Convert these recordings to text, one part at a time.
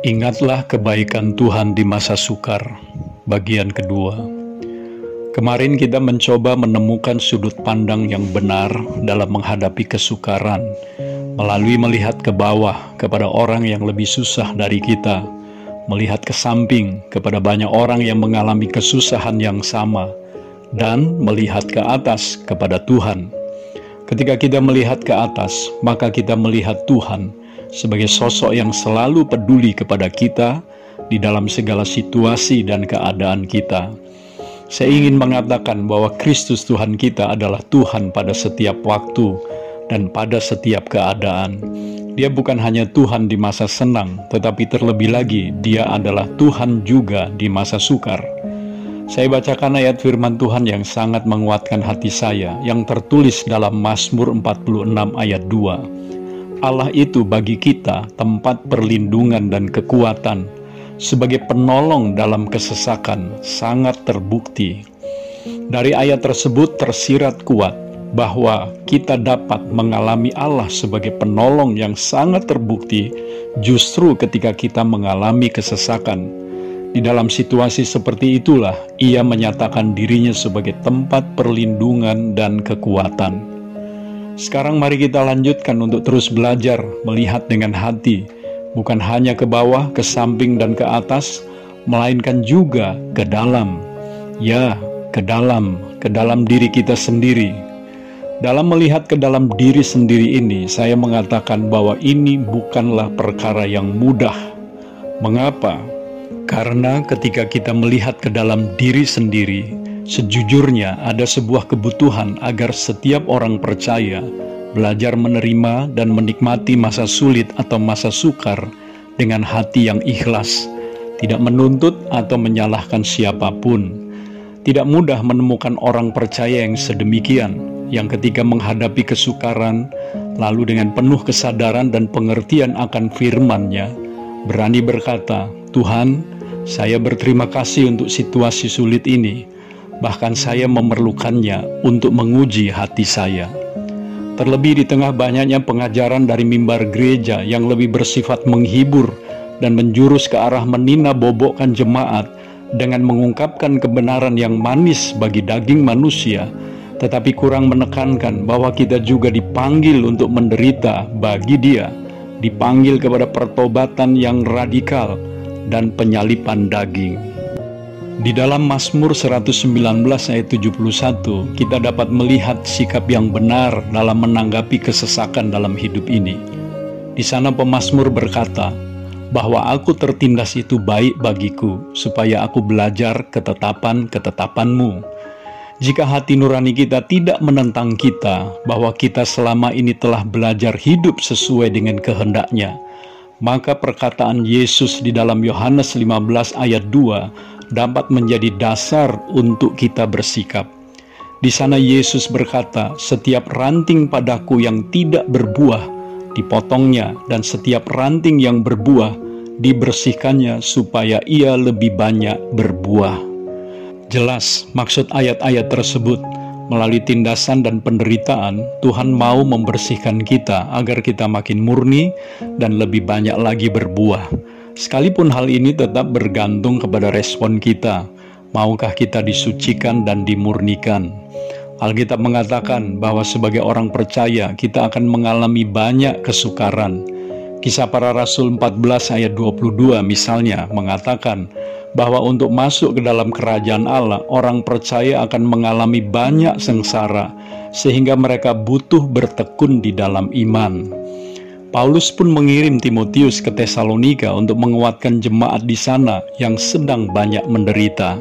Ingatlah kebaikan Tuhan di masa sukar. Bagian kedua. Kemarin kita mencoba menemukan sudut pandang yang benar dalam menghadapi kesukaran melalui melihat ke bawah kepada orang yang lebih susah dari kita, melihat ke samping kepada banyak orang yang mengalami kesusahan yang sama, dan melihat ke atas kepada Tuhan. Ketika kita melihat ke atas, maka kita melihat Tuhan sebagai sosok yang selalu peduli kepada kita di dalam segala situasi dan keadaan kita. Saya ingin mengatakan bahwa Kristus Tuhan kita adalah Tuhan pada setiap waktu dan pada setiap keadaan. Dia bukan hanya Tuhan di masa senang, tetapi terlebih lagi Dia adalah Tuhan juga di masa sukar. Saya bacakan ayat firman Tuhan yang sangat menguatkan hati saya yang tertulis dalam Mazmur 46 ayat 2. Allah itu bagi kita tempat perlindungan dan kekuatan sebagai penolong dalam kesesakan sangat terbukti. Dari ayat tersebut tersirat kuat bahwa kita dapat mengalami Allah sebagai penolong yang sangat terbukti justru ketika kita mengalami kesesakan. Di dalam situasi seperti itulah ia menyatakan dirinya sebagai tempat perlindungan dan kekuatan. Sekarang mari kita lanjutkan untuk terus belajar melihat dengan hati, bukan hanya ke bawah, ke samping, dan ke atas, melainkan juga ke dalam. Ya, ke dalam, ke dalam diri kita sendiri. Dalam melihat ke dalam diri sendiri ini, saya mengatakan bahwa ini bukanlah perkara yang mudah. Mengapa? Karena ketika kita melihat ke dalam diri sendiri, Sejujurnya, ada sebuah kebutuhan agar setiap orang percaya belajar menerima dan menikmati masa sulit atau masa sukar dengan hati yang ikhlas, tidak menuntut atau menyalahkan siapa pun. Tidak mudah menemukan orang percaya yang sedemikian, yang ketika menghadapi kesukaran, lalu dengan penuh kesadaran dan pengertian akan firman-Nya, berani berkata, Tuhan, saya berterima kasih untuk situasi sulit ini bahkan saya memerlukannya untuk menguji hati saya. Terlebih di tengah banyaknya pengajaran dari mimbar gereja yang lebih bersifat menghibur dan menjurus ke arah menina bobokkan jemaat dengan mengungkapkan kebenaran yang manis bagi daging manusia, tetapi kurang menekankan bahwa kita juga dipanggil untuk menderita bagi Dia, dipanggil kepada pertobatan yang radikal dan penyalipan daging. Di dalam Mazmur 119 ayat 71, kita dapat melihat sikap yang benar dalam menanggapi kesesakan dalam hidup ini. Di sana pemazmur berkata, bahwa aku tertindas itu baik bagiku, supaya aku belajar ketetapan-ketetapanmu. Jika hati nurani kita tidak menentang kita, bahwa kita selama ini telah belajar hidup sesuai dengan kehendaknya, maka perkataan Yesus di dalam Yohanes 15 ayat 2 dapat menjadi dasar untuk kita bersikap. Di sana Yesus berkata, "Setiap ranting padaku yang tidak berbuah dipotongnya, dan setiap ranting yang berbuah dibersihkannya, supaya ia lebih banyak berbuah." Jelas, maksud ayat-ayat tersebut melalui tindasan dan penderitaan, Tuhan mau membersihkan kita agar kita makin murni dan lebih banyak lagi berbuah. Sekalipun hal ini tetap bergantung kepada respon kita, maukah kita disucikan dan dimurnikan. Alkitab mengatakan bahwa sebagai orang percaya kita akan mengalami banyak kesukaran. Kisah para Rasul 14 ayat 22 misalnya mengatakan bahwa untuk masuk ke dalam kerajaan Allah, orang percaya akan mengalami banyak sengsara sehingga mereka butuh bertekun di dalam iman. Paulus pun mengirim Timotius ke Tesalonika untuk menguatkan jemaat di sana yang sedang banyak menderita.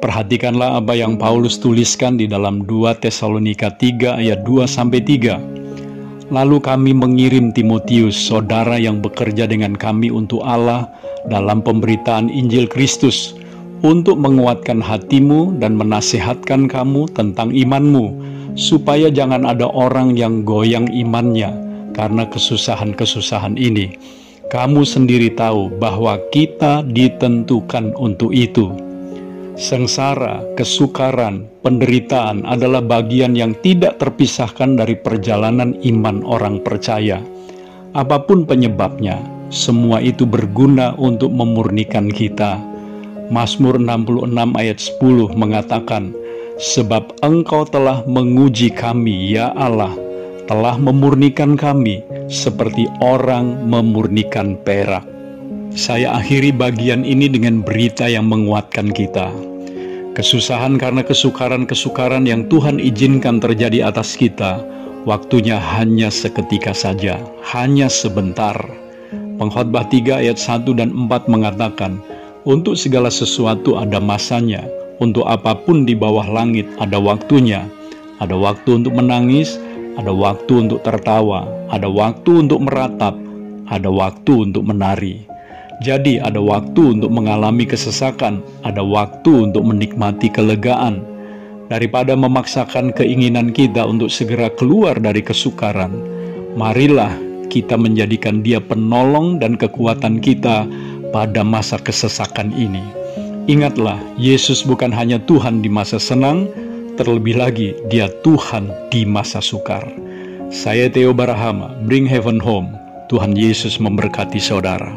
Perhatikanlah apa yang Paulus tuliskan di dalam 2 Tesalonika 3 ayat 2 sampai 3. Lalu kami mengirim Timotius, saudara yang bekerja dengan kami untuk Allah dalam pemberitaan Injil Kristus, untuk menguatkan hatimu dan menasehatkan kamu tentang imanmu, supaya jangan ada orang yang goyang imannya karena kesusahan-kesusahan ini. Kamu sendiri tahu bahwa kita ditentukan untuk itu. Sengsara, kesukaran, penderitaan adalah bagian yang tidak terpisahkan dari perjalanan iman orang percaya. Apa pun penyebabnya, semua itu berguna untuk memurnikan kita. Mazmur 66 ayat 10 mengatakan, Sebab engkau telah menguji kami, ya Allah, telah memurnikan kami seperti orang memurnikan perak. Saya akhiri bagian ini dengan berita yang menguatkan kita. Kesusahan karena kesukaran-kesukaran yang Tuhan izinkan terjadi atas kita, waktunya hanya seketika saja, hanya sebentar. Pengkhotbah 3 ayat 1 dan 4 mengatakan, Untuk segala sesuatu ada masanya, untuk apa pun di bawah langit ada waktunya. Ada waktu untuk menangis, ada waktu untuk tertawa, ada waktu untuk meratap, ada waktu untuk menari. Jadi ada waktu untuk mengalami kesesakan, ada waktu untuk menikmati kelegaan. Daripada memaksakan keinginan kita untuk segera keluar dari kesukaran, marilah kita menjadikan dia penolong dan kekuatan kita pada masa kesesakan ini. Ingatlah, Yesus bukan hanya Tuhan di masa senang, terlebih lagi dia Tuhan di masa sukar. Saya Theo Barahama, Bring Heaven Home. Tuhan Yesus memberkati saudara.